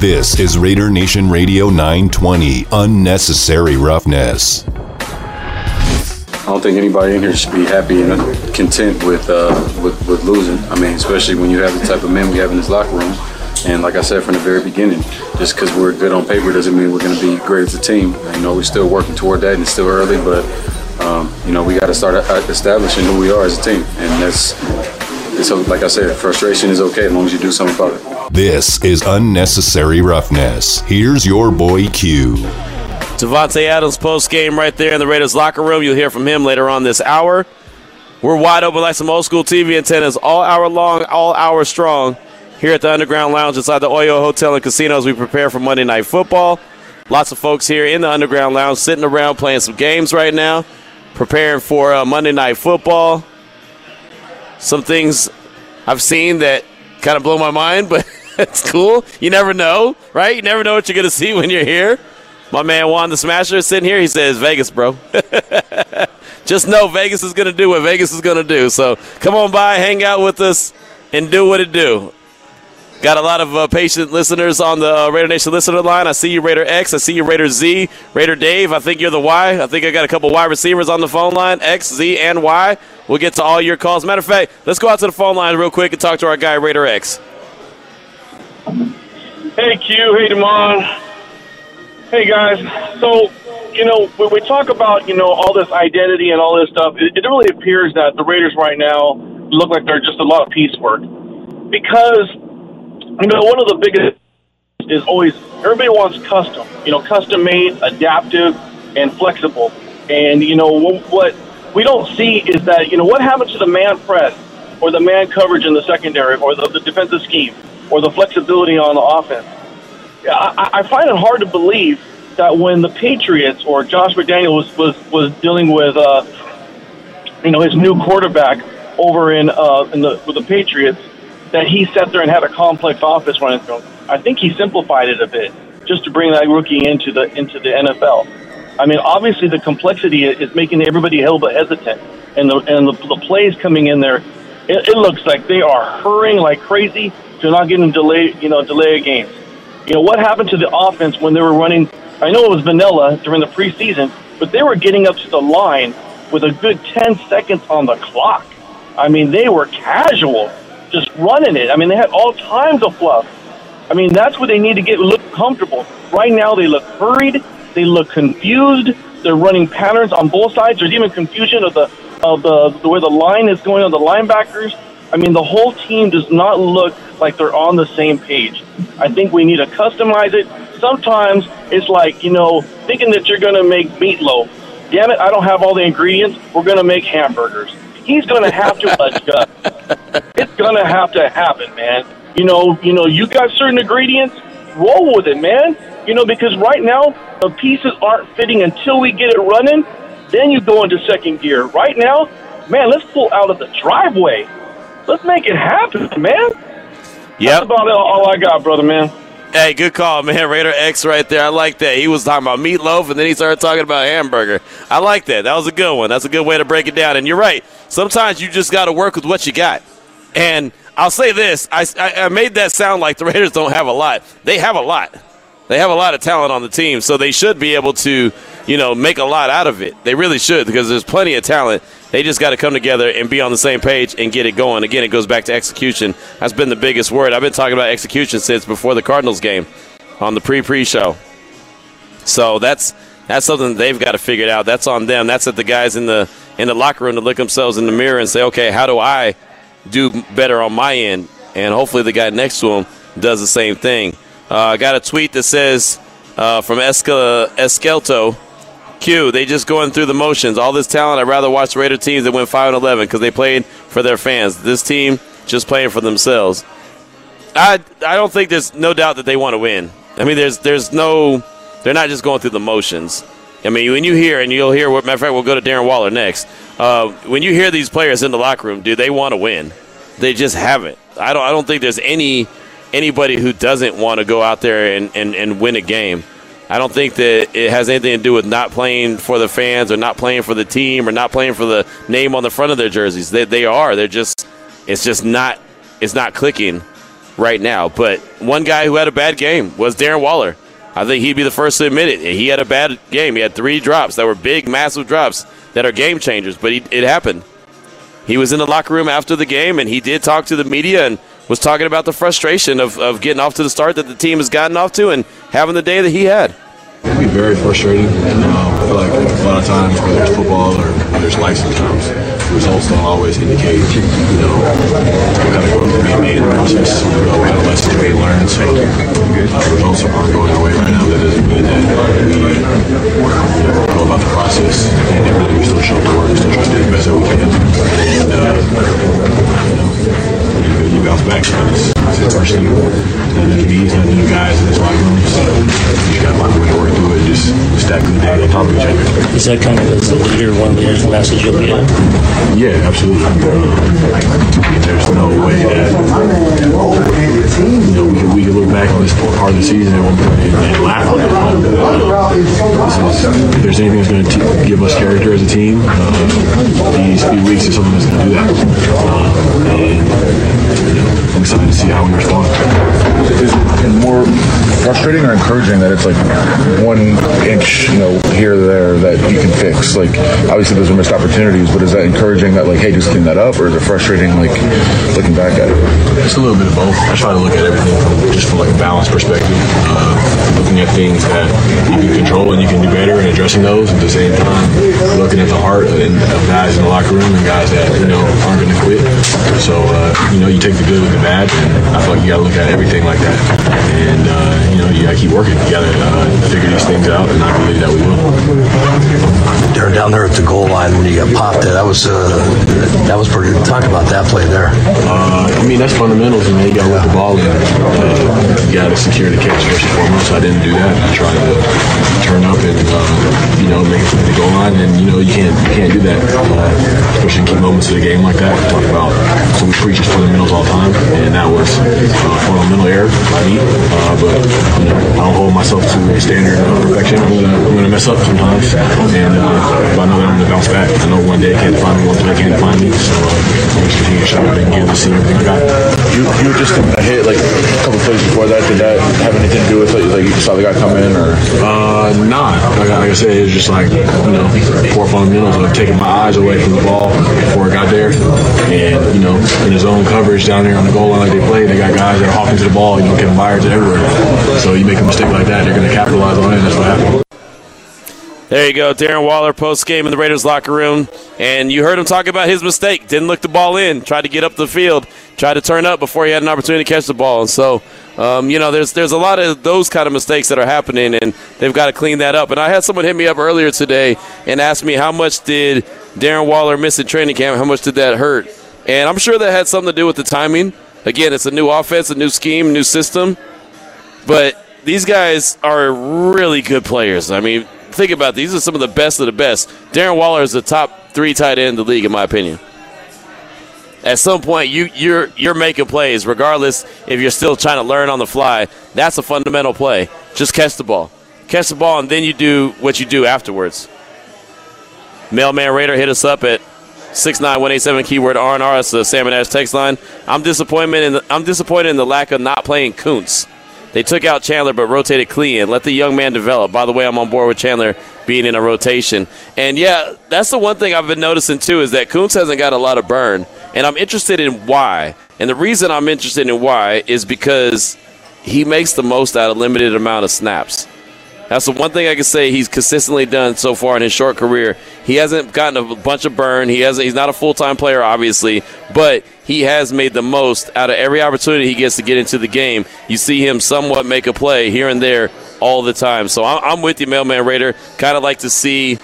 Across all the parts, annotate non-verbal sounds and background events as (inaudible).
This is Raider Nation Radio 920 Unnecessary Roughness. I don't think anybody in here should be happy and content with, uh, with with losing. I mean, especially when you have the type of men we have in this locker room. And like I said from the very beginning, just because we're good on paper doesn't mean we're going to be great as a team. You know, we're still working toward that, and it's still early. But um, you know, we got to start establishing who we are as a team, and that's. So, like I said, frustration is okay as long as you do something about it. This is unnecessary roughness. Here's your boy Q. Davante Adams post game right there in the Raiders locker room. You'll hear from him later on this hour. We're wide open like some old school TV antennas all hour long, all hour strong here at the Underground Lounge inside the Oyo Hotel and Casino as we prepare for Monday Night Football. Lots of folks here in the Underground Lounge sitting around playing some games right now, preparing for uh, Monday Night Football. Some things I've seen that kind of blow my mind, (laughs) but it's cool. You never know, right? You never know what you're going to see when you're here. My man Juan the Smasher is sitting here. He says, Vegas, bro. (laughs) Just know Vegas is going to do what Vegas is going to do. So come on by, hang out with us, and do what it do. Got a lot of uh, patient listeners on the uh, Raider Nation listener line. I see you, Raider X. I see you, Raider Z. Raider Dave, I think you're the Y. I think I got a couple Y receivers on the phone line X, Z, and Y. We'll get to all your calls. Matter of fact, let's go out to the phone line real quick and talk to our guy, Raider X. Hey, Q. Hey, Damon. Hey, guys. So, you know, when we talk about, you know, all this identity and all this stuff, it, it really appears that the Raiders right now look like they're just a lot of piecework. Because you know, one of the biggest is always everybody wants custom, you know, custom made, adaptive, and flexible. And, you know, what we don't see is that, you know, what happens to the man press or the man coverage in the secondary or the, the defensive scheme or the flexibility on the offense? I, I find it hard to believe that when the Patriots or Josh McDaniel was, was, was dealing with, uh, you know, his new quarterback over in, uh, in the, with the Patriots, that he sat there and had a complex office running through. I think he simplified it a bit just to bring that rookie into the into the NFL. I mean, obviously the complexity is making everybody a little bit hesitant, and the and the, the plays coming in there, it, it looks like they are hurrying like crazy to not get them delay, you know, delay a game. You know what happened to the offense when they were running? I know it was vanilla during the preseason, but they were getting up to the line with a good ten seconds on the clock. I mean, they were casual just running it. I mean, they had all kinds of fluff. I mean, that's what they need to get look comfortable. Right now, they look hurried. They look confused. They're running patterns on both sides. There's even confusion of the of the, the way the line is going on the linebackers. I mean, the whole team does not look like they're on the same page. I think we need to customize it. Sometimes it's like, you know, thinking that you're going to make meatloaf. Damn it, I don't have all the ingredients. We're going to make hamburgers he's going to have to adjust. it's going to have to happen, man. You know, you know, you got certain ingredients. Roll with it, man. You know, because right now the pieces aren't fitting until we get it running. Then you go into second gear. Right now, man, let's pull out of the driveway. Let's make it happen, man. Yeah. That's about all I got, brother, man. Hey, good call, man. Raider X right there. I like that. He was talking about meatloaf, and then he started talking about hamburger. I like that. That was a good one. That's a good way to break it down. And you're right. Sometimes you just got to work with what you got. And I'll say this: I, I made that sound like the (laughs) Raiders don't have a lot. They have a lot. They have a lot of talent on the team, so they should be able to, you know, make a lot out of it. They really should because there's plenty of talent. They just got to come together and be on the same page and get it going. Again, it goes back to execution. That's been the biggest word. I've been talking about execution since before the Cardinals game on the pre-pre show. So that's that's something they've got to figure out. That's on them. That's at the guys in the in the locker room to look themselves in the mirror and say, okay, how do I do better on my end? And hopefully the guy next to him does the same thing. Uh, I got a tweet that says uh, from Eskel- Eskelto, Q, they just going through the motions. All this talent, I'd rather watch the Raider teams that went 5 and 11 because they played for their fans. This team just playing for themselves. I I don't think there's no doubt that they want to win. I mean, there's there's no, they're not just going through the motions. I mean, when you hear, and you'll hear, matter of fact, we'll go to Darren Waller next. Uh, when you hear these players in the locker room, do they want to win? They just haven't. I don't. I don't think there's any anybody who doesn't want to go out there and, and, and win a game. I don't think that it has anything to do with not playing for the fans or not playing for the team or not playing for the name on the front of their jerseys. They, they are. They're just. It's just not. It's not clicking right now. But one guy who had a bad game was Darren Waller. I think he'd be the first to admit it. He had a bad game. He had three drops that were big, massive drops that are game changers, but he, it happened. He was in the locker room after the game, and he did talk to the media and was talking about the frustration of, of getting off to the start that the team has gotten off to and having the day that he had. It'd be very frustrating. Um, I feel like a lot of times, whether it's football or whether it's life, sometimes results don't always indicate, you know, what kind of growth being made in the process, you know, what kind of lessons being learned. So uh, results aren't going our way right now. That doesn't mean that we you know, know about the process and everything. We still show up work. We still try to do the best that we can. And, uh, you know, you, bounce back. It's, None of these, none of the guys in this locker room. So you got a lot of way to work through it. Just, just that good day on top of each other. Is that kind of as a leader, one leader's message you'll get? Yeah, absolutely. Um, there's no way that you know we can, we can look back on this part of the season and, and laugh on it. This is, if there's anything that's going to give us character as a team, uh, these few weeks is something that's going to do that. Um, and you know, I'm excited to see how we respond. Is it more frustrating or encouraging that it's like one inch, you know, here or there that you can fix? Like, obviously those are missed opportunities, but is that encouraging that like, hey, just clean that up, or is it frustrating like looking back at it? It's a little bit of both. I try to look at everything from just from like a balanced perspective, uh, looking at things that you can control and you can do better, and addressing those at the same time, looking at the heart and of guys in the locker room and guys that you know aren't going to quit. So uh, you know, you take the good with the bad, and I feel like you got to look at everything like that. And uh, you know, you got to keep working. You got to uh, figure these things out, and I believe that we will. They're down there at the goal line when you got popped there. That was uh, that was pretty. Talk about that play there. Uh, I mean, that's fundamentals, and you got to let the ball in. Uh, you got to secure the catch first and foremost. I didn't do that. I tried to turn up and uh, you know make it to the goal line, and you know you can't you can't do that, uh, especially in key moments of the game like that. We talk about so we preach fundamentals all the time, and that was a fundamental error by me. Uh, but you know, I don't hold myself to a standard of perfection. I'm gonna, I'm gonna mess up sometimes, and uh, but I know that I'm gonna bounce back. I know one day it can't find me, one day it can't find me. So uh, I'm just continue to show up and give to see everything I got. You, you were just a hit like a couple plays before that. Did that have anything to do with it? Like you saw the guy come in, or Uh, nah. Like, I- like I said, it was just like, you know, four fundamentals of taking my eyes away from the ball before it got there. And, you know, in his own coverage down there on the goal line like they play, they got guys that are hawking to the ball, you know, Kevin And everywhere. So you make a mistake like that, they're going to capitalize on it, and that's what happened. There you go, Darren Waller post game in the Raiders locker room, and you heard him talk about his mistake. Didn't look the ball in, tried to get up the field, tried to turn up before he had an opportunity to catch the ball. And so, um, you know, there's there's a lot of those kind of mistakes that are happening, and they've got to clean that up. And I had someone hit me up earlier today and ask me how much did Darren Waller miss in training camp? How much did that hurt? And I'm sure that had something to do with the timing. Again, it's a new offense, a new scheme, new system, but these guys are really good players. I mean, think about it. these are some of the best of the best. Darren Waller is the top three tight end in the league, in my opinion. At some point, you you're you're making plays, regardless if you're still trying to learn on the fly. That's a fundamental play. Just catch the ball, catch the ball, and then you do what you do afterwards. Mailman Raider hit us up at six nine one eight seven keyword R and R. That's the Salmon Ash text line. I'm disappointed in the, I'm disappointed in the lack of not playing Koonce. They took out Chandler but rotated Clelin. Let the young man develop. By the way, I'm on board with Chandler being in a rotation. And yeah, that's the one thing I've been noticing too is that Koonce hasn't got a lot of burn. And I'm interested in why. And the reason I'm interested in why is because he makes the most out of limited amount of snaps. That's the one thing I can say he's consistently done so far in his short career. He hasn't gotten a bunch of burn. He hasn't. He's not a full time player, obviously, but he has made the most out of every opportunity he gets to get into the game. You see him somewhat make a play here and there all the time. So I'm, with you, Mailman Raider. Kind of like to see.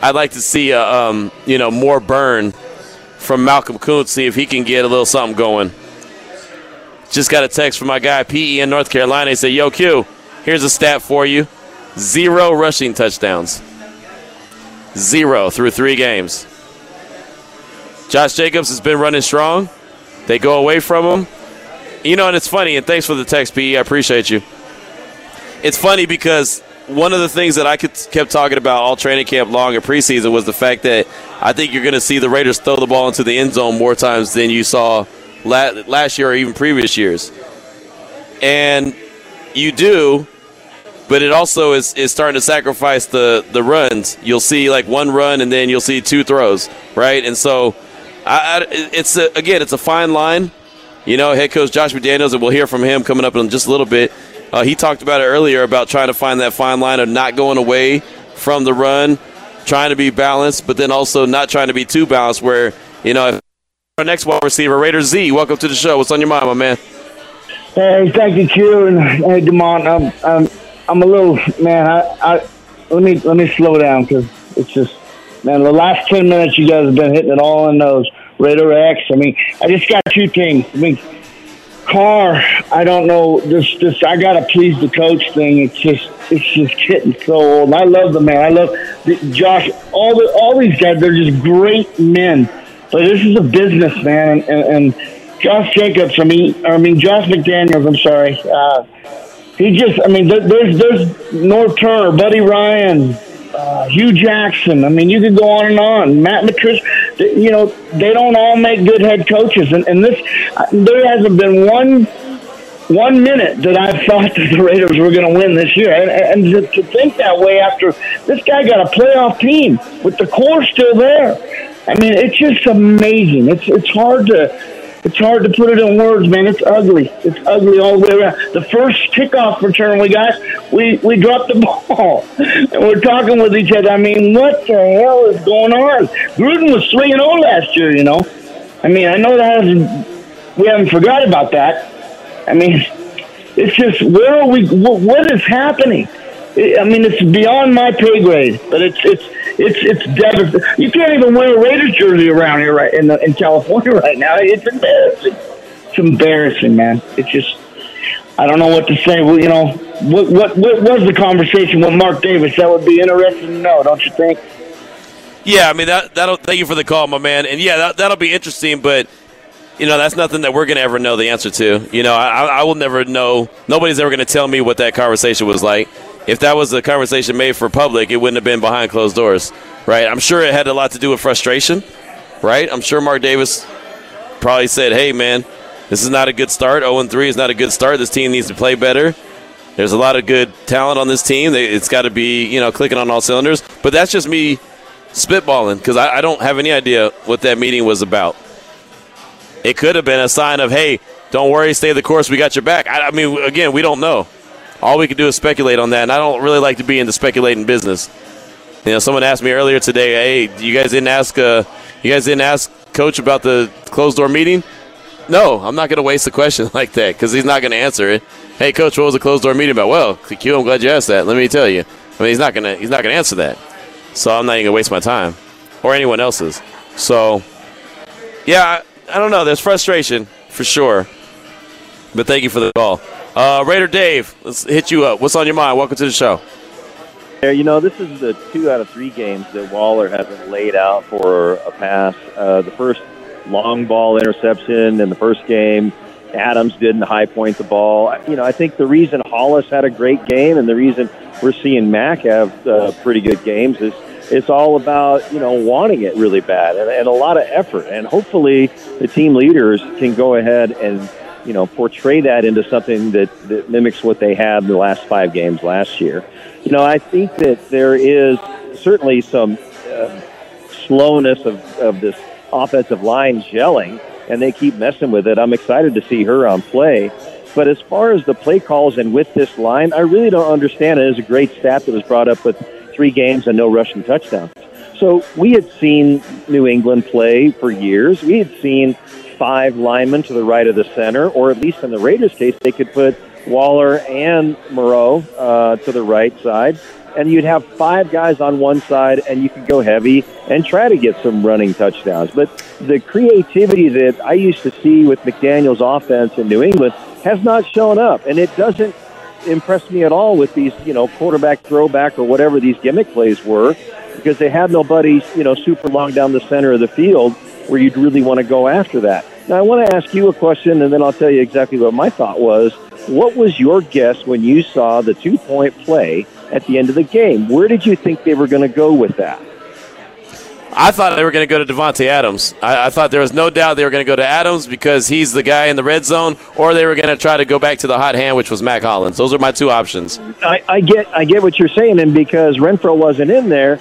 I'd like to see uh, um, you know more burn from Malcolm Koonce. See if he can get a little something going. Just got a text from my guy PE in North Carolina. He said, "Yo, Q, here's a stat for you." Zero rushing touchdowns. Zero through three games. Josh Jacobs has been running strong. They go away from him. You know, and it's funny, and thanks for the text, PE. I appreciate you. It's funny because one of the things that I kept talking about all training camp long and preseason was the fact that I think you're going to see the Raiders throw the ball into the end zone more times than you saw last year or even previous years. and you do, but it also is, is starting to sacrifice the, the runs. You'll see like one run and then you'll see two throws, right? And so I, I, it's a, again, it's a fine line. You know, head coach Josh McDaniels, and we'll hear from him coming up in just a little bit. Uh, he talked about it earlier about trying to find that fine line of not going away from the run, trying to be balanced, but then also not trying to be too balanced. Where you know, our next wide receiver, Raider Z, welcome to the show. What's on your mind, my man? Hey, thank you, Q, and hey, Demont. I'm, I'm, I'm a little man. I, I let me let me slow down because it's just man. The last ten minutes, you guys have been hitting it all in those Raider X. I mean, I just got two things. I mean, Carr. I don't know. This, this. I gotta please the coach thing. It's just, it's just getting so old. And I love the man. I love the, Josh. All the, all these guys. They're just great men. But this is a business, man, and, and, and Josh Jacobs, I mean, I mean Josh McDaniels. I'm sorry. Uh, he just, I mean, there's there's Norv Turner, Buddy Ryan, uh, Hue Jackson. I mean, you could go on and on. Matt Patricia. You know, they don't all make good head coaches, and, and this uh, there hasn't been one one minute that I (laughs) thought that the Raiders were going to win this year, and, and to, to think that way after this guy got a playoff team with the core still there. I mean, it's just amazing. It's it's hard to it's hard to put it in words, man. It's ugly. It's ugly all the way around. The first kickoff return we got, we we dropped the (laughs) ball, and we're talking with each other. I mean, what the hell is going on? Gruden was three and zero oh last year. You know, I mean, I know that hasn't, we haven't forgot about that. I mean, it's just where are we? What is happening? I mean, it's beyond my pay grade, but it's it's it's it's devastating. You can't even wear a Raiders jersey around here right in the, in California (laughs) right now. It's embarrassing. It's embarrassing, man. It's just I don't know what to say. Well, you know, what what what was the conversation with Mark Davis? That would be interesting to know, don't you think? Yeah, I mean that that'll thank you for the call, my man. And yeah, that that'll be interesting, but you know that's nothing that we're gonna ever know the answer to. You know, I, I will never know. Nobody's ever gonna tell me what that conversation was like if that was a conversation made for public, it wouldn't have been behind closed doors, right? I'm sure it had a lot to do with frustration, right? I'm sure Mark Davis probably said, "Hey, man, this is not a good start. 0 3 is not a good start. This team needs to play better." There's a lot of good talent on this team. It's got to be, you know, clicking on all cylinders. But that's just me spitballing because I, I don't have any idea what that meeting was about. It could have been a sign of, hey, don't worry, stay the course. We got your back. I, I mean, again, we don't know all we can do is speculate on that. And I don't really like to be in the speculating business. You know, someone asked me earlier today, "Hey, you guys didn't ask, uh, you guys didn't ask coach about the closed door meeting?" No, I'm not going to waste a question (laughs) like that because he's not going to answer it. Hey, coach, what was the closed door meeting about? Well, Q, I'm glad you asked that. Let me tell you. I mean, he's not going to he's not going to answer that. So I'm not even going to waste my time or anyone else's. So, yeah, I, I don't know. There's frustration for sure. But thank you for the call. Uh, Raider Dave, let's hit you up. What's on your mind? Welcome to the show. You know, this is the two out of three games that Waller hasn't laid out for a pass. Uh, the first long ball interception in the first game, Adams didn't high point the ball. You know, I think the reason Hollins had a great game and the reason we're seeing Mack have uh, pretty good games is it's all about you know wanting it really bad and, and a lot of effort. And hopefully, the team leaders can go ahead and you know, portray that into something that, that mimics what they had in the last five games last year. You know, I think that there is certainly some uh, slowness of, of this offensive line gelling, and they keep messing with it. I'm excited to see her on play. But as far as the play calls and with this line, I really don't understand it. It's a great stat that was brought up with three games and no rushing touchdowns. So we had seen New England play for years. We had seen five linemen to the right of the center, or at least in the Raiders' case, they could put Waller and Moreau uh, to the right side, and you'd have five guys on one side, and you could go heavy and try to get some running touchdowns. But the creativity that I used to see with McDaniel's offense in New England has not shown up, and it doesn't impress me at all with these, you know, quarterback throwback or whatever these gimmick plays were, because they had nobody, you know, super long down the center of the field where you'd really want to go after that. Now, I want to ask you a question, and then I'll tell you exactly what my thought was. What was your guess when you saw the two point play at the end of the game? Where did you think they were going to go with that? I thought they were going to go to Davante Adams. I, I, thought there was no doubt they were going to go to Adams because he's the guy in the red zone, or they were going to try to go back to the hot hand, which was Mack Hollins. Those are my two options. I, I get, I get what you're saying, and because Renfrow wasn't in there,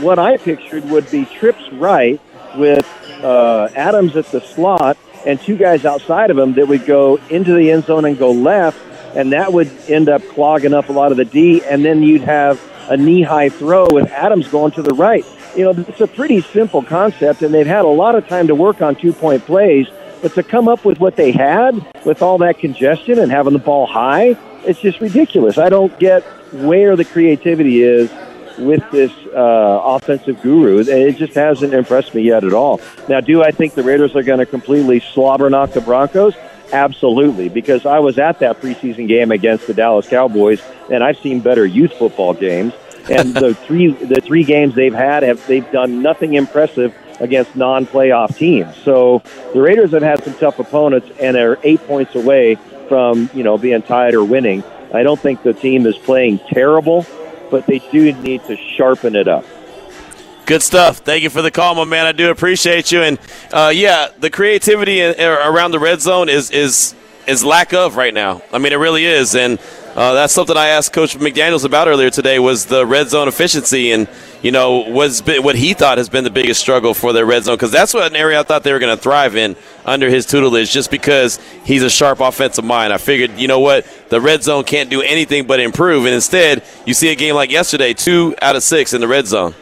what I pictured would be trips right with uh, Adams at the slot and two guys outside of him that would go into the end zone and go left, and that would end up clogging up a lot of the D, and then you'd have a knee-high throw with Adams going to the right. You know, it's a pretty simple concept, and they've had a lot of time to work on two-point plays. But to come up with what they had with all that congestion and having the ball high, it's just ridiculous. I don't get where the creativity is with this uh, offensive guru. It just hasn't impressed me yet at all. Now, do I think the Raiders are going to completely slobber knock the Broncos? Absolutely, because I was at that preseason game against the Dallas Cowboys, and I've seen better youth football games. And the (laughs) three the three games they've had have they've done nothing impressive against non-playoff teams. So the Raiders have had some tough opponents and are eight points away from you know being tied or winning. I don't think the team is playing terrible, but they do need to sharpen it up. Good stuff. Thank you for the call, my man. I do appreciate you. And uh, yeah, the creativity in, around the red zone is is is lack of right now. I mean, it really is. And uh, that's something I asked Coach McDaniel's about earlier today was the red zone efficiency and you know was what he thought has been the biggest struggle for their red zone because that's what an area I thought they were going to thrive in under his tutelage just because he's a sharp offensive mind. I figured you know what the red zone can't do anything but improve and instead you see a game like yesterday two out of six in the red zone.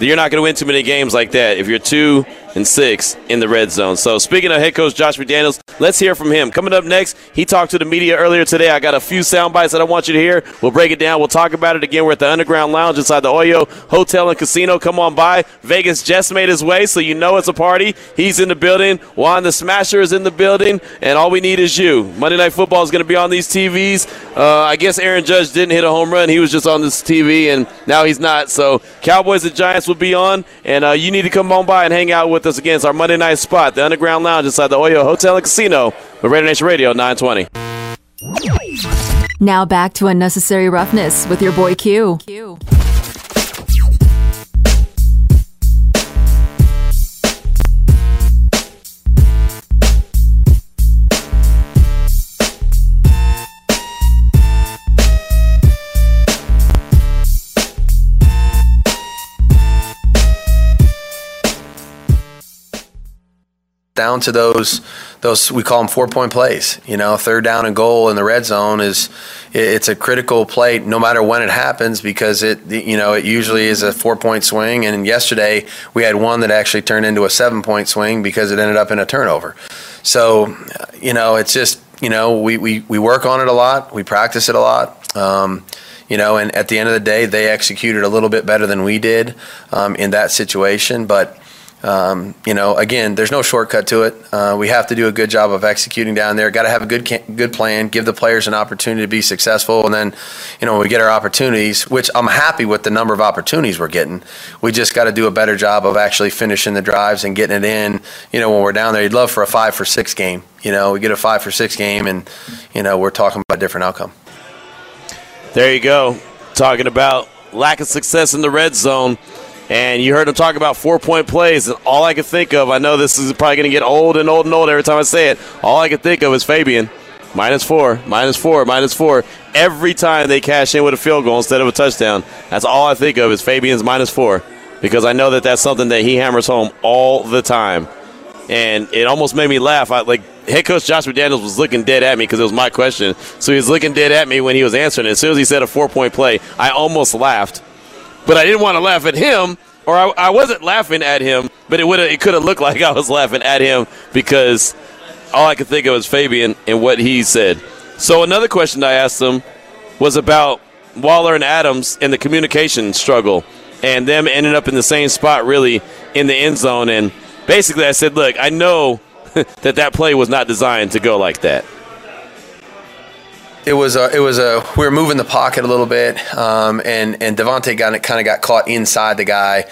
You're not going to win too many games like that if you're two and six in the red zone. So, speaking of head coach Josh McDaniels, let's hear from him. Coming up next, he talked to the media earlier today. I got a few sound bites that I want you to hear. We'll break it down. We'll talk about it again. We're at the Underground Lounge inside the Oyo Hotel and Casino. Come on by. Vegas just made his way, so you know it's a party. He's in the building. Juan the Smasher is in the building, and all we need is you. Monday Night Football is going to be on these TVs. Uh, I guess Aaron Judge didn't hit a home run. He was just on this TV, and now he's not. So, Cowboys and Giants will be on, and uh, you need to come on by and hang out with us again. It's our Monday Night spot, the Underground Lounge inside the Oyo Hotel and Casino with Raider Nation Radio 920. Now back to Unnecessary Roughness with your boy Q. Q. down to those those we call them four point plays. You know, third down and goal in the red zone is it's a critical play no matter when it happens because it you know it usually is a four point swing. And yesterday we had one that actually turned into a seven point swing because it ended up in a turnover. So you know it's just you know we we, we work on it a lot, we practice it a lot. Um, you know, and at the end of the day, they executed a little bit better than we did um, in that situation, but um, you know, again, there's no shortcut to it. Uh, we have to do a good job of executing down there. Got to have a good good plan, give the players an opportunity to be successful, and then, you know, we get our opportunities, which I'm happy with the number of opportunities we're getting. We just got to do a better job of actually finishing the drives and getting it in. You know, when we're down there, you'd love for a five for six game. You know, we get a five for six game, and you know, we're talking about a different outcome. There you go, talking about lack of success in the red zone. And you heard him talk about four point plays, and all I could think of, I know this is probably going to get old and old and old every time I say it, all I could think of is Fabian. Minus four, minus four, minus four. Every time they cash in with a field goal instead of a touchdown, that's all I think of is Fabian's minus four because I know that that's something that he hammers home all the time. And it almost made me laugh. I, like head coach Josh McDaniels was looking dead at me because it was my question. So he was looking dead at me when he was answering it. As soon as he said a four point play, I almost laughed but I didn't want to laugh at him, or I, I wasn't laughing at him, but it would it could have looked like I was laughing at him because all I could think of was Fabian and what he said. So another question I asked him was about Waller and Adams and the communication struggle and them ending up in the same spot really in the end zone. And basically, I said, look, I know (laughs) that that play was not designed to go like that it was a, it was a we were moving the pocket a little bit, um, and and Davante got kind of got caught inside the guy,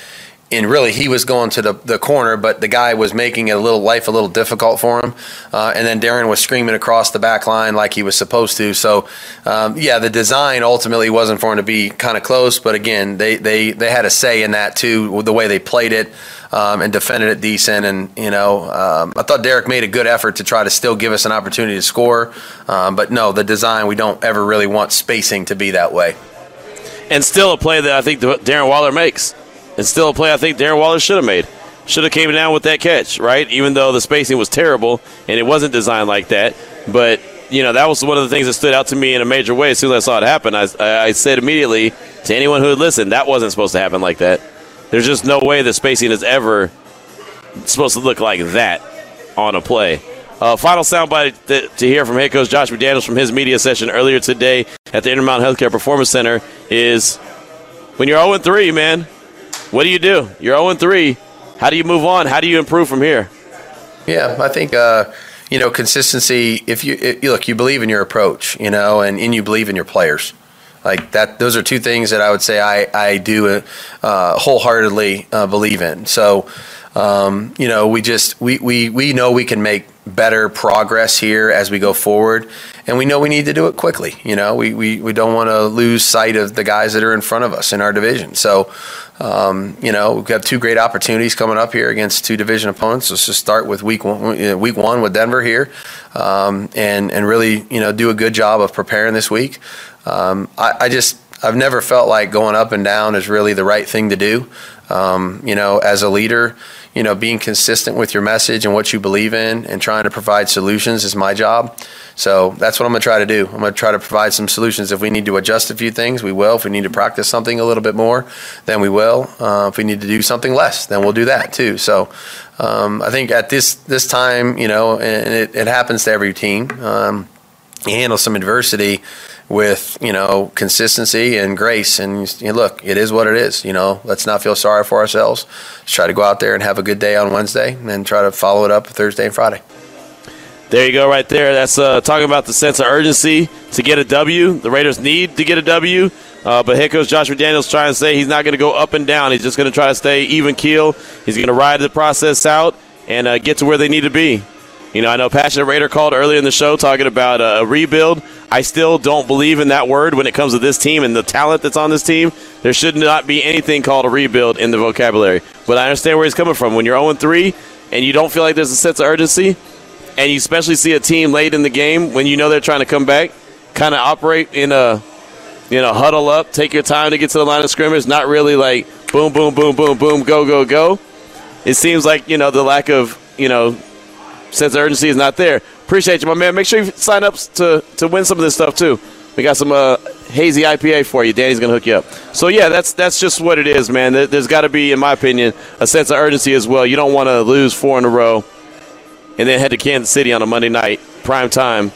and really he was going to the, the corner, but the guy was making it a little life a little difficult for him. Uh, and then Darren was screaming across the back line like he was supposed to. So, um, yeah, the design ultimately wasn't for him to be kind of close, but again, they, they, they had a say in that too, the way they played it. Um, and defended it decent. And you know, um, I thought Derek made a good effort to try to still give us an opportunity to score. Um, but no, the design we don't ever really want spacing to be that way. And still a play that I think Darren Waller makes. And still a play I think Darren Waller should have made. Should have came down with that catch, right? Even though the spacing was terrible and it wasn't designed like that. But, you know, that was one of the things that stood out to me in a major way as soon as I saw it happen. I, I said immediately to anyone who had listened, that wasn't supposed to happen like that. There's just no way the spacing is ever supposed to look like that on a play. Uh, final soundbite th- to hear from head coach Josh McDaniels from his media session earlier today at the Intermountain Healthcare Performance Center is when you're 0 3, man, what do you do? You're 0 3. How do you move on? How do you improve from here? Yeah, I think uh, you know consistency. If you, look, you believe in your approach, you know, and, and you believe in your players. Like that, those are two things that I would say I I do uh, wholeheartedly uh, believe in. So, um, you know, we just we, we we know we can make better progress here as we go forward, and we know we need to do it quickly. You know, we we, we don't want to lose sight of the guys that are in front of us in our division. So, um, you know, we've got two great opportunities coming up here against two division opponents. Let's just start with week one, week one with Denver here, um, and and really you know do a good job of preparing this week. Um, I, I, just I've never felt like going up and down is really the right thing to do. Um, you know, as a leader, you know, being consistent with your message and what you believe in, and trying to provide solutions is my job. So that's what I'm going to try to do. I'm going to try to provide some solutions. If we need to adjust a few things, we will. If we need to practice something a little bit more, then we will. Uh, if we need to do something less, then we'll do that too. So um, I think at this this time, you know, and it, it happens to every team. Um, you handle some adversity with you know consistency and grace and you know, look it is what it is you know let's not feel sorry for ourselves let's try to go out there and have a good day on wednesday and then try to follow it up thursday and friday there you go, right there. That's uh, talking about the sense of urgency to get a W. The Raiders need to get a W. Uh, but head coach Josh McDaniels trying to say he's not going to go up and down. He's just going to try to stay even keel. He's going to ride the process out and uh, get to where they need to be. You know, I know Passionate Raider called earlier in the show talking about uh, a rebuild. I still don't believe in that word when it comes to this team and the talent that's on this team. There should not be anything called a rebuild in the vocabulary. But I understand where he's coming from. When you're 0 3 and you don't feel like there's a sense of urgency, and you especially see a team late in the game when you know they're trying to come back, kind of operate in a you know huddle up, take your time to get to the line of scrimmage, not really like boom, boom, boom, boom, boom, go, go, go. It seems like you know the lack of you know sense of urgency is not there. Appreciate you, my man. Make sure you sign up to to win some of this stuff too. We got some uh, hazy IPA for you. Danny's gonna hook you up. So yeah, that's that's just what it is, man. There's got to be, in my opinion, a sense of urgency as well. You don't want to lose four in a row and then head to Kansas City on a Monday night, prime time,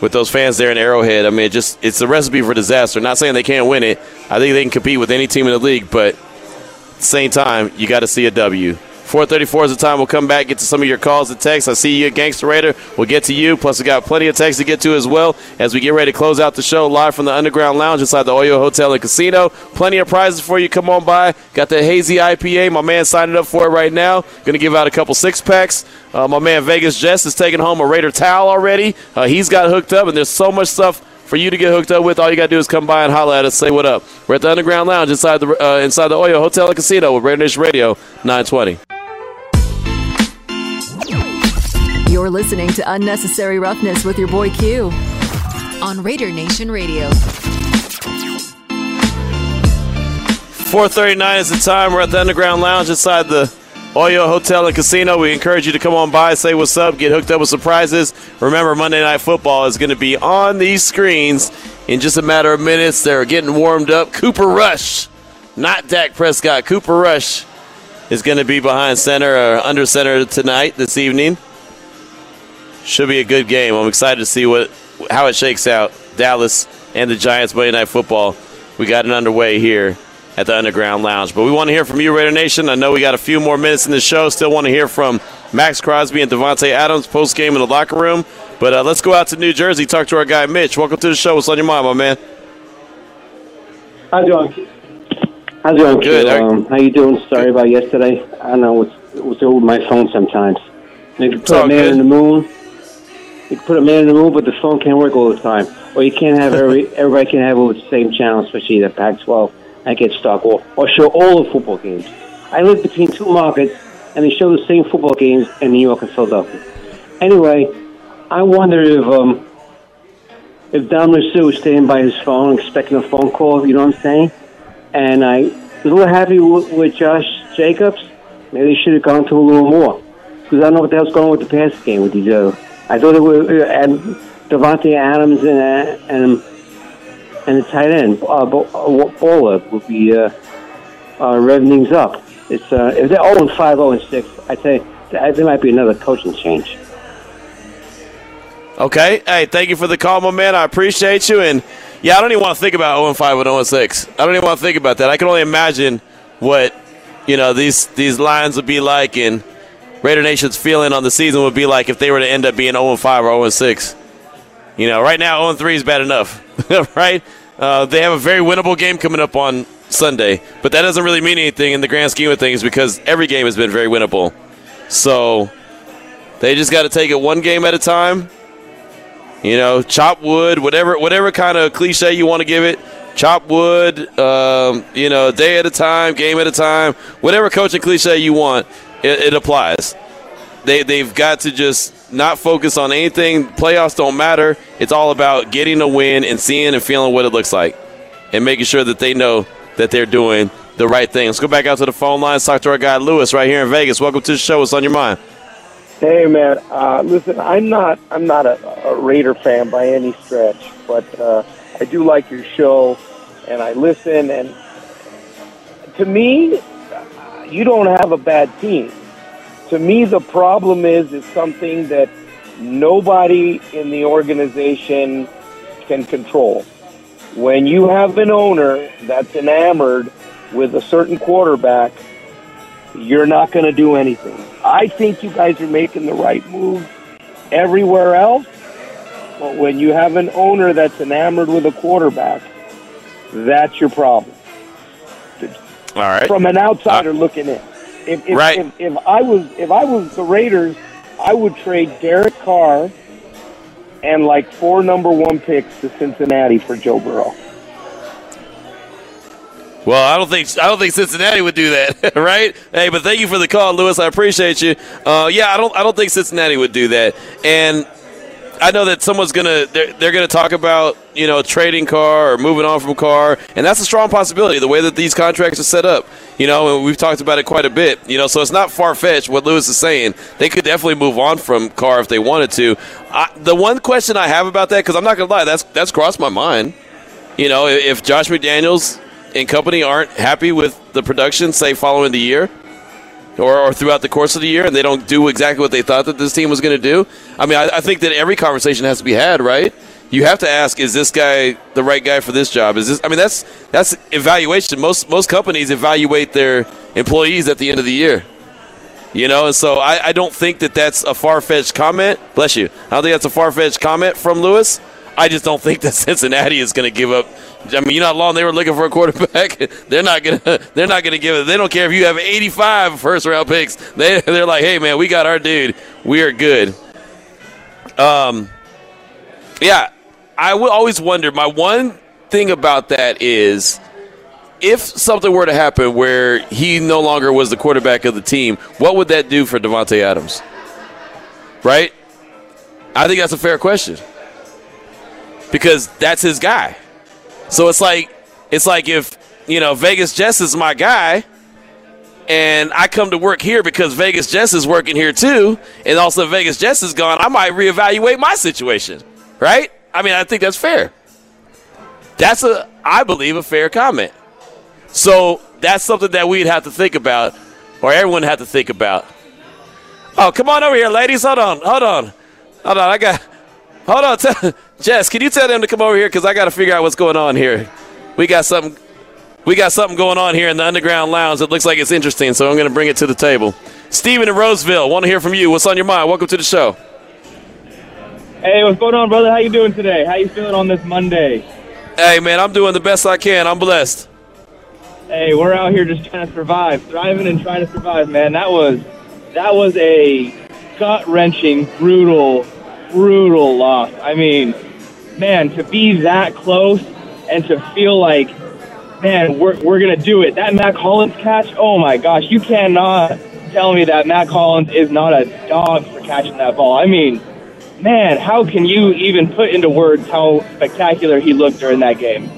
with those fans there in Arrowhead. I mean, it just it's a recipe for disaster. Not saying they can't win it. I think they can compete with any team in the league, but at the same time, you got to see a W. 434 is the time. We'll come back, get to some of your calls and texts. I see you, at Gangster Raider. We'll get to you. Plus, we got plenty of texts to get to as well as we get ready to close out the show live from the Underground Lounge inside the Oyo Hotel and Casino. Plenty of prizes for you. Come on by. Got the Hazy IPA. My man signing up for it right now. Going to give out a couple six packs. Uh, my man Vegas Jess is taking home a Raider towel already. Uh, he's got hooked up, and there's so much stuff for you to get hooked up with. All you got to do is come by and holler at us, say what up. We're at the Underground Lounge inside the uh, inside the Oyo Hotel and Casino with Raider Nation Radio 920. You're listening to Unnecessary Roughness with your boy Q on Raider Nation Radio. 439 is the time. We're at the Underground Lounge inside the Oyo Hotel and Casino. We encourage you to come on by, say what's up, get hooked up with surprises. Remember, Monday Night Football is going to be on these screens in just a matter of minutes. They're getting warmed up. Cooper Rush, not Dak Prescott. Cooper Rush is going to be behind center or under center tonight, this evening. Should be a good game. I'm excited to see what how it shakes out. Dallas and the Giants Monday Night Football. We got it underway here at the Underground Lounge. But we want to hear from you, Raider Nation. I know we got a few more minutes in the show. Still want to hear from Maxx Crosby and Davante Adams post game in the locker room. But uh, let's go out to New Jersey. Talk to our guy Mitch. Welcome to the show. What's on your mind, my man? How's you doing? How's it going, Good. Um, how you doing? Sorry about yesterday. I know what's what's with my phone sometimes. You can put a man good. in the moon. You can put a man in the moon, but the phone can't work all the time. Or you can't have every (laughs) everybody can have the same channel, especially the Pac-12. I get stuck. Or or show all the football games. I live between two markets, and they show the same football games in New York and Philadelphia. Anyway, I wonder if um if Don Sue was standing by his phone expecting a phone call. You know what I'm saying? and I was a little happy with, with Josh Jacobs. Maybe they should have gone to a little more because I don't know what the hell's going on with the pass game with these. Uh, I thought it was uh, and Davante Adams and uh, and and the tight end uh, Bo- uh, would be uh, uh, revving things up. It's uh, if they're 0 and 5, 0 and 6, I'd say there might be another coaching change. Okay. Hey, thank you for the call, my man. I appreciate you. And yeah, I don't even want to think about 0 5 and 0 6. I don't even want to think about that. I can only imagine what you know these these lines would be like, and Raider Nation's feeling on the season would be like if they were to end up being 0 5 or 0 6. You know, right now 0 3 is bad enough, (laughs) right? Uh, they have a very winnable game coming up on Sunday, but that doesn't really mean anything in the grand scheme of things because every game has been very winnable. So they just got to take it one game at a time. You know, chop wood, whatever, whatever kind of cliche you want to give it. Chop wood, um, you know, day at a time, game at a time, whatever coaching cliche you want, it, it applies. They they've got to just not focus on anything. Playoffs don't matter. It's all about getting a win and seeing and feeling what it looks like, and making sure that they know that they're doing the right thing. Let's go back out to the phone lines. Talk to our guy Lewis right here in Vegas. Welcome to the show. What's on your mind? Hey man, uh, listen, I'm not I'm not a, a Raider fan by any stretch, but uh, I do like your show, and I listen. And to me, you don't have a bad team. To me, the problem is is something that nobody in the organization can control. When you have an owner that's enamored with a certain quarterback, you're not going to do anything. I think you guys are making the right move everywhere else, but when you have an owner that's enamored with a quarterback, that's your problem. All right. From an outsider looking in, if if, Right. if if I was if I was the Raiders, I would trade Derek Carr and like four number one picks to Cincinnati for Joe Burrow. Well, I don't think I don't think Cincinnati would do that, (laughs) right? Hey, but thank you for the call, Lewis. I appreciate you. Uh, yeah, I don't I don't think Cincinnati would do that, and I know that someone's gonna they're, they're gonna talk about you know trading Carr or moving on from Carr, and that's a strong possibility. The way that these contracts are set up, you know, and we've talked about it quite a bit. You know, so it's not far fetched what Lewis is saying. They could definitely move on from Carr if they wanted to. I, the one question I have about that, because I'm not gonna lie, that's that's crossed my mind. You know, if Josh McDaniels and company aren't happy with the production, say following the year, or, or throughout the course of the year, and they don't do exactly what they thought that this team was going to do, I mean, I, I think that every conversation has to be had, right? You have to ask: Is this guy the right guy for this job? Is this? I mean, that's that's evaluation. Most most companies evaluate their employees at the end of the year. You know, and so I, I don't think that that's a far fetched comment. Bless you. I don't think that's a far fetched comment from Lewis. I just don't think that (laughs) Cincinnati is going to give up. I mean, you know how long they were looking for a quarterback. (laughs) they're not going (laughs) to. They're not to give it. They don't care if you have 85 first round picks. They they're like, hey man, we got our dude. We are good. Um, yeah, I will always wonder. My one thing about that is if something were to happen where he no longer was the quarterback of the team, what would that do for Davante Adams? Right? I think that's a fair question because that's his guy. So it's like it's like if you know Vegas Jess is my guy, and I come to work here because Vegas Jess is working here too, and also Vegas Jess is gone. I might reevaluate my situation, right? I mean, I think that's fair. That's a, I believe, a fair comment. So that's something that we'd have to think about, or everyone have to think about. Oh, come on over here, ladies. Hold on, hold on, hold on. I got, hold on. (laughs) Jess, can you tell them to come over here because I got to figure out what's going on here. We got something, we got something going on here in the underground lounge that looks like it's interesting. So I'm going to bring it to the table. Steven in Roseville, want to hear from you. What's on your mind? Welcome to the show. Hey, what's going on, brother? How you doing today? How you feeling on this Monday? Hey, man, I'm doing the best I can. I'm blessed. Hey, we're out here just trying to survive, thriving and trying to survive, man. That was that was a gut wrenching, brutal, brutal loss. I mean, man, to be that close and to feel like, man, we're we're gonna do it. That Mack Hollins catch, oh my gosh, you cannot tell me that Mack Hollins is not a dog for catching that ball. I mean, man, how can you even put into words how spectacular he looked during that game?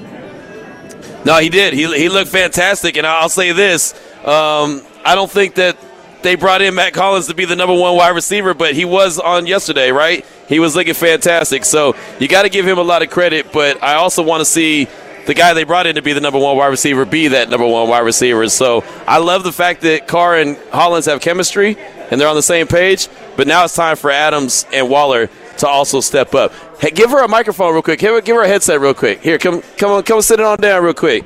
No, he did. He, he looked fantastic, and I'll say this: um, I don't think that they brought in Mack Hollins to be the number one wide receiver, but he was on yesterday, right? He was looking fantastic. So you got to give him a lot of credit, but I also want to see the guy they brought in to be the number one wide receiver be that number one wide receiver. So I love the fact that Carr and Hollins have chemistry and they're on the same page. But now it's time for Adams and Waller to also step up. Hey, give her a microphone real quick. Give her, a headset real quick. Here, come, come on, come sit it on down real quick.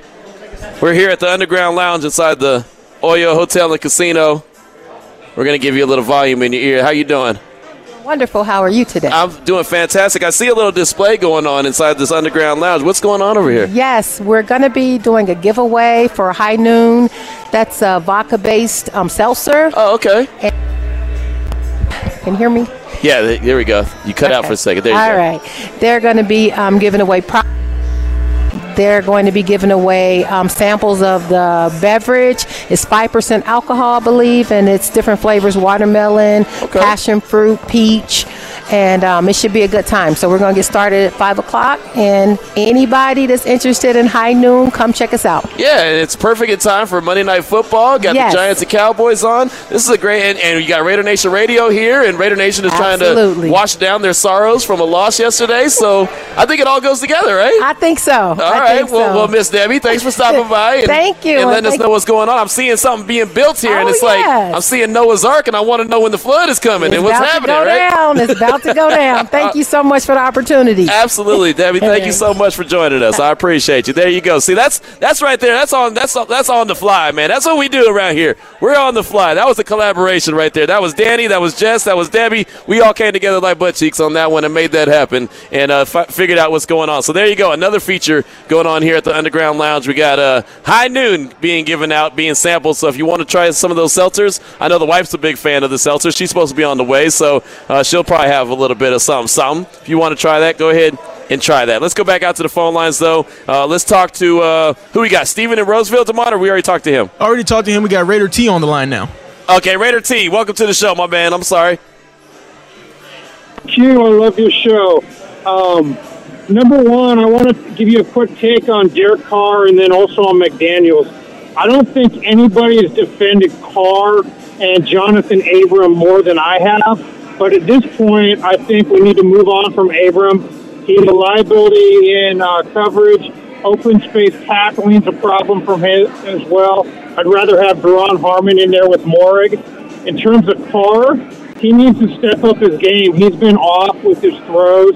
We're here at the Underground Lounge inside the Oyo Hotel and Casino. We're gonna give you a little volume in your ear. How you doing? Wonderful. How are you today? I'm doing fantastic. I see a little display going on inside this underground lounge. What's going on over here? Yes, we're going to be doing a giveaway for High Noon. That's a vodka based um, seltzer. Oh, okay. And can you hear me? Yeah, there we go. You cut okay. out for a second. There you All go. All right. They're going to be um, giving away. They're going to be giving away um, samples of the beverage. It's 5% alcohol, I believe, and it's different flavors watermelon, okay. passion fruit, peach, and um, it should be a good time. So we're going to get started at 5 o'clock, and anybody that's interested in high noon, come check us out. Yeah, and it's perfect in time for Monday Night Football. Got yes. the Giants and Cowboys on. This is a great, and, and you got Raider Nation Radio here, and Raider Nation is Absolutely. trying to wash down their sorrows from a loss yesterday. So I think it all goes together, right? I think so. All I right. Well, so. well, Miss Debbie, thanks for stopping by. (laughs) And, Thank you. And letting us know what's going on. I'm seeing something being built here, oh, and it's yes. like I'm seeing Noah's Ark, and I want to know when the flood is coming it's and what's happening. Right? down. It's about (laughs) to go down. Thank you so much for the opportunity. Absolutely, Debbie. Thank you so much for joining us. I appreciate you. There you go. See, that's that's right there. That's on that's that's on the fly, man. That's what we do around here. We're on the fly. That was a collaboration right there. That was Danny. That was Jess. That was Debbie. We all came together like butt cheeks on that one and made that happen and uh, f- figured out what's going on. So there you go. Another feature going on here at the Underground Lounge. We got uh, High Noon being given out, being sampled. So if you want to try some of those seltzers, I know the wife's a big fan of the seltzers. She's supposed to be on the way, so uh, she'll probably have a little bit of something, something. If you want to try that, go ahead and try that. Let's go back out to the phone lines, though. Uh, let's talk to uh, who we got. Steven in Roseville, Demond, or we already talked to him? Already talked to him. We got Raider T on the line now. Okay, Raider T, welcome to the show, my man. I'm sorry. Q, I love your show. Um, number one, I want to give you a quick take on Derek Carr and then also on McDaniels. I don't think anybody has defended Carr and Jonathan Abram more than I have. But at this point, I think we need to move on from Abram. He's a liability in uh, coverage. Open space tackling is a problem for him as well. I'd rather have Duron Harmon in there with Moehrig. In terms of Carr, he needs to step up his game. He's been off with his throws.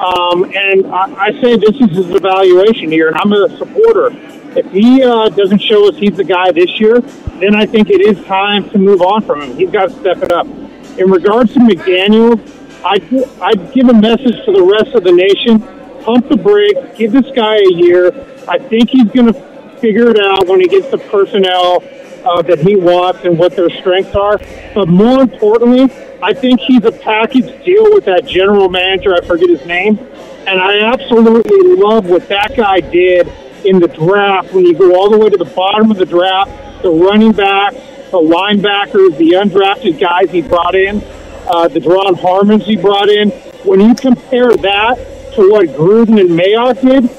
Um, and I, I say this is his evaluation here, and I'm a supporter. If he uh, doesn't show us he's the guy this year, then I think it is time to move on from him. He's got to step it up. In regards to McDaniel, I'd, I'd give a message to the rest of the nation pump the brakes, give this guy a year. I think he's going to figure it out when he gets the personnel uh, that he wants and what their strengths are. But more importantly, I think he's a package deal with that general manager. I forget his name. And I absolutely love what that guy did in the draft when you go all the way to the bottom of the draft, the running backs, the linebackers, the undrafted guys he brought in, uh, the Duron Harmons he brought in. When you compare that to what Gruden and Mayock did,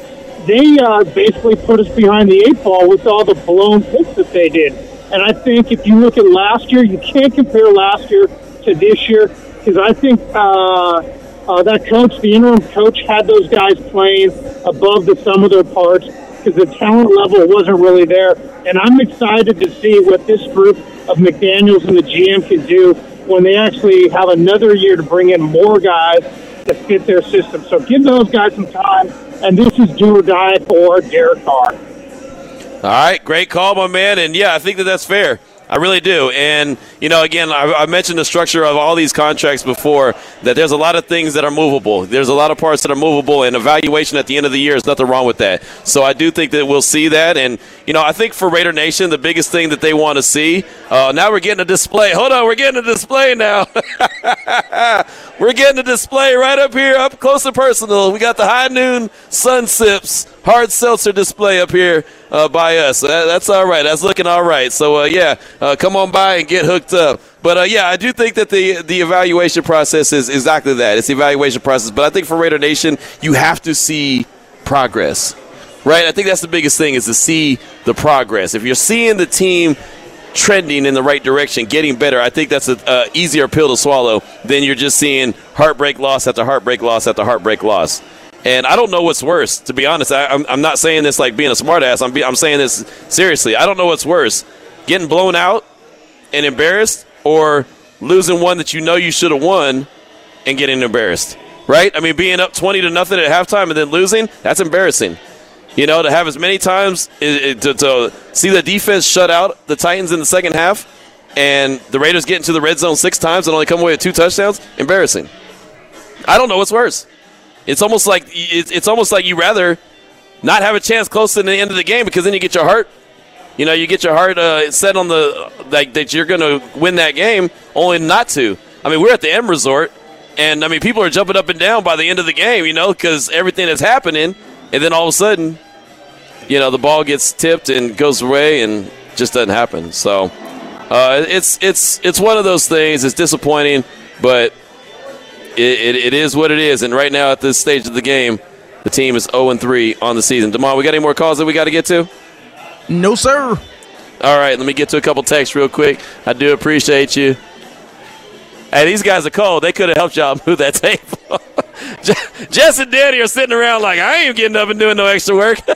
they uh, basically put us behind the eight ball with all the blown picks that they did. And I think if you look at last year, you can't compare last year to this year because I think uh, uh, that coach, the interim coach, had those guys playing above the sum of their parts because the talent level wasn't really there. And I'm excited to see what this group of McDaniels and the GM can do when they actually have another year to bring in more guys to fit their system. So give those guys some time, and this is do or die for Derek Carr. All right, great call, my man. And yeah, I think that that's fair. I really do. And, you know, again, I, I, mentioned the structure of all these contracts before that there's a lot of things that are movable. There's a lot of parts that are movable, and evaluation at the end of the year is nothing wrong with that. So I do think that we'll see that. And, you know, I think for Raider Nation, the biggest thing that they want to see, uh, now we're getting a display. Hold on, we're getting a display now. (laughs) we're getting a display right up here, up close and personal. We got the high noon sun sips hard seltzer display up here uh, by us. That, that's all right. That's looking all right. So, uh, yeah, uh, come on by and get hooked up. But, uh, yeah, I do think that the, the evaluation process is exactly that. It's the evaluation process. But I think for Raider Nation, you have to see progress, right? I think that's the biggest thing is to see the progress. If you're seeing the team trending in the right direction, getting better, I think that's an easier pill to swallow than you're just seeing heartbreak loss after heartbreak loss after heartbreak loss. And I don't know what's worse, to be honest. I, am not saying this like being a smartass. I'm, be, I'm saying this seriously. I don't know what's worse getting blown out and embarrassed or losing one that you know you should have won and getting embarrassed. Right? I mean, being up 20 to nothing at halftime and then losing, that's embarrassing. You know, to have as many times to, to see the defense shut out the Titans in the second half and the Raiders get into the red zone six times and only come away with two touchdowns, embarrassing. I don't know what's worse. It's almost like it's it's almost like you rather not have a chance close to the end of the game because then you get your heart, you know, you get your heart uh, set on the like that you're going to win that game, only not to. I mean, we're at the M Resort, and I mean, people are jumping up and down by the end of the game, you know, because everything is happening, and then all of a sudden, you know, the ball gets tipped and goes away, and just doesn't happen. So, uh, it's it's it's one of those things. It's disappointing, but it, it, is what it is. And right now, at this stage of the game, the team is 0 3 on the season. Demond, we got any more calls that we got to get to? No, sir. All right, let me get to a couple texts real quick. I do appreciate you. Hey, these guys are cold. They could have helped y'all (laughs) move that table. (laughs) Jess and Danny are sitting around like, I ain't getting up and doing no extra work. (laughs)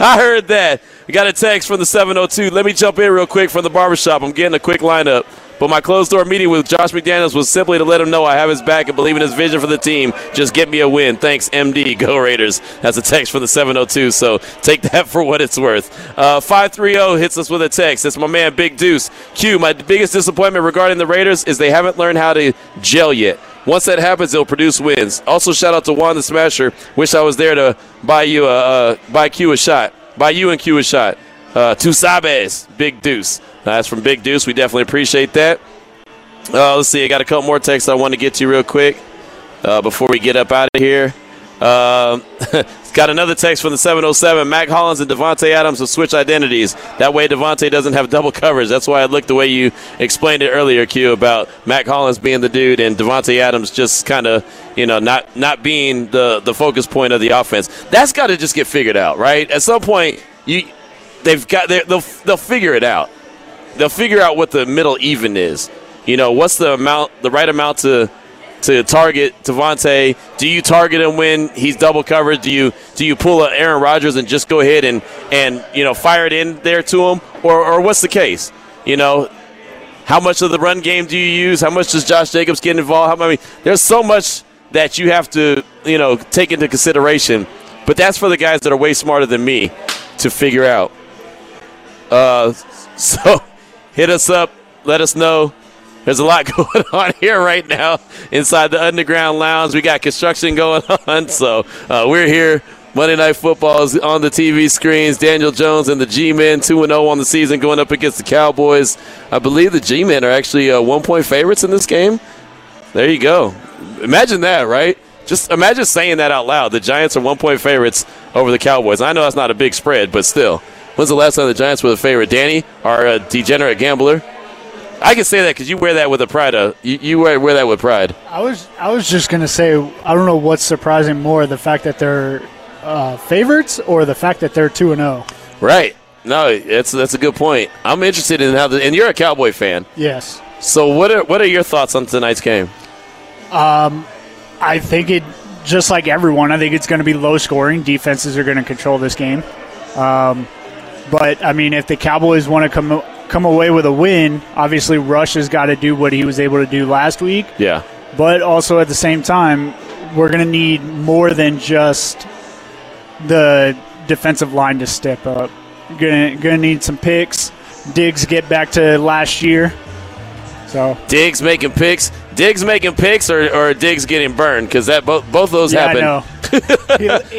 I heard that. We got a text from the 702. Let me jump in real quick from the barbershop. I'm getting a quick lineup. But my closed door meeting with Josh McDaniels was simply to let him know I have his back and believe in his vision for the team. Just get me a win. Thanks, MD. Go Raiders. That's a text from the 702, so take that (laughs) for what it's worth. Uh, 530 hits us with a text. It's my man, Big Deuce. Q, my biggest disappointment regarding the Raiders is they haven't learned how to gel yet. Once that happens, they'll produce wins. Also, shout out to Juan the Smasher. Wish I was there to buy you a uh, buy Q a shot. Buy you and Q a shot. Uh, Sabes, Big Deuce. That's from Big Deuce. We definitely appreciate that. Uh, let's see. I got a couple more texts I want to get to real quick uh, before we get up out of here. Uh, (laughs) got another text from the 707. Mack Hollins and Davante Adams will switch identities. That way, Davante doesn't have double coverage. That's why I looked the way you explained it earlier, Q, about Mack Hollins being the dude and Davante Adams just kind of, you know, not not being the the focus point of the offense. That's got to just get figured out, right? At some point, you they've got they'll they'll figure it out they'll figure out what the middle even is. You know, what's the amount, the right amount to to target Davante? Do you target him when he's double covered? Do you do you pull a Aaron Rodgers and just go ahead and and you know fire it in there to him, or or what's the case? You know, how much of the run game do you use? How much does Josh Jacobs get involved? How, I mean, there's so much that you have to you know take into consideration. But that's for the guys that are way smarter than me to figure out. Uh, (laughs) so hit us up. Let us know. There's a lot (laughs) going on here right now inside the underground lounge. We got construction going (laughs) on, so uh, we're here. Monday Night Football is on the TV screens. Daniel Jones and the G-Men, 2 0 on the season, going up against the Cowboys. I believe the G-Men are actually uh, one point favorites in this game. There you go. Imagine that, right? Just imagine saying that out loud. The Giants are one point favorites over the Cowboys. I know that's not a big spread, but still. When's the last time the Giants were the favorite? Danny, our uh, degenerate gambler. I can say that because you wear that with a pride. Uh, you, you wear, wear that with pride. I was I was just gonna say I don't know what's surprising more the fact that they're uh, favorites or the fact that they're two and zero. Oh. Right. No, that's that's a good point. I'm interested in how the and you're a Cowboy fan. Yes. So what are what are your thoughts on tonight's game? Um, I think it just like everyone. I think it's going to be low scoring. Defenses are going to control this game. Um, but I mean, if the Cowboys want to come come away with a win, obviously Rush has got to do what he was able to do last week. Yeah. But also at the same time, we're going to need more than just the defensive line to step up. Gonna gonna need some picks. Diggs get back to last year. So Diggs making picks. Diggs making picks, or, or Diggs getting burned because that both both those yeah, happen. I know.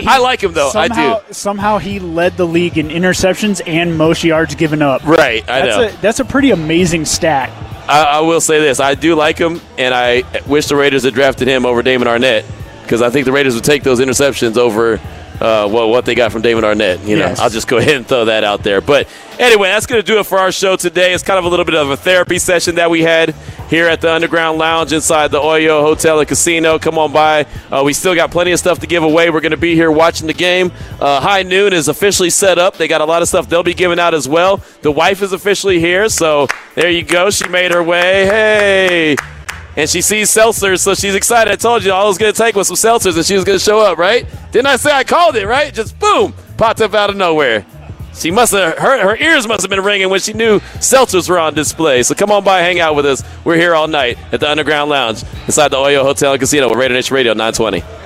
(laughs) I like him though. I somehow, do. Somehow he led the league in interceptions and most yards given up. Right, I that's know. A, that's a pretty amazing stat. I, I will say this: I do like him, and I wish the Raiders had drafted him over Damon Arnette because I think the Raiders would take those interceptions over uh, well, what they got from Damon Arnette. You know, Yes. I'll just go (laughs) ahead and throw that out there. But anyway, that's going to do it for our show today. It's kind of a little bit of a therapy session that we had here at the Underground Lounge inside the Oyo Hotel and Casino. Come on by. Uh, we still got plenty of stuff to give away. We're going to be here watching the game. Uh, High Noon is officially set up. They got a lot of stuff they'll be giving out as well. The wife is officially here, so there you go. She made her way. Hey. And she sees seltzers, so she's excited. I told you all I was going to take was some seltzers, and she was going to show up, right? Didn't I say I called it, right? Just boom, popped up out of nowhere. She must have her her ears must have been ringing when she knew seltzers were on display. So come on by, hang out with us. We're here all night at the Underground Lounge inside the Oyo Hotel and Casino with Raider Nation Radio 920.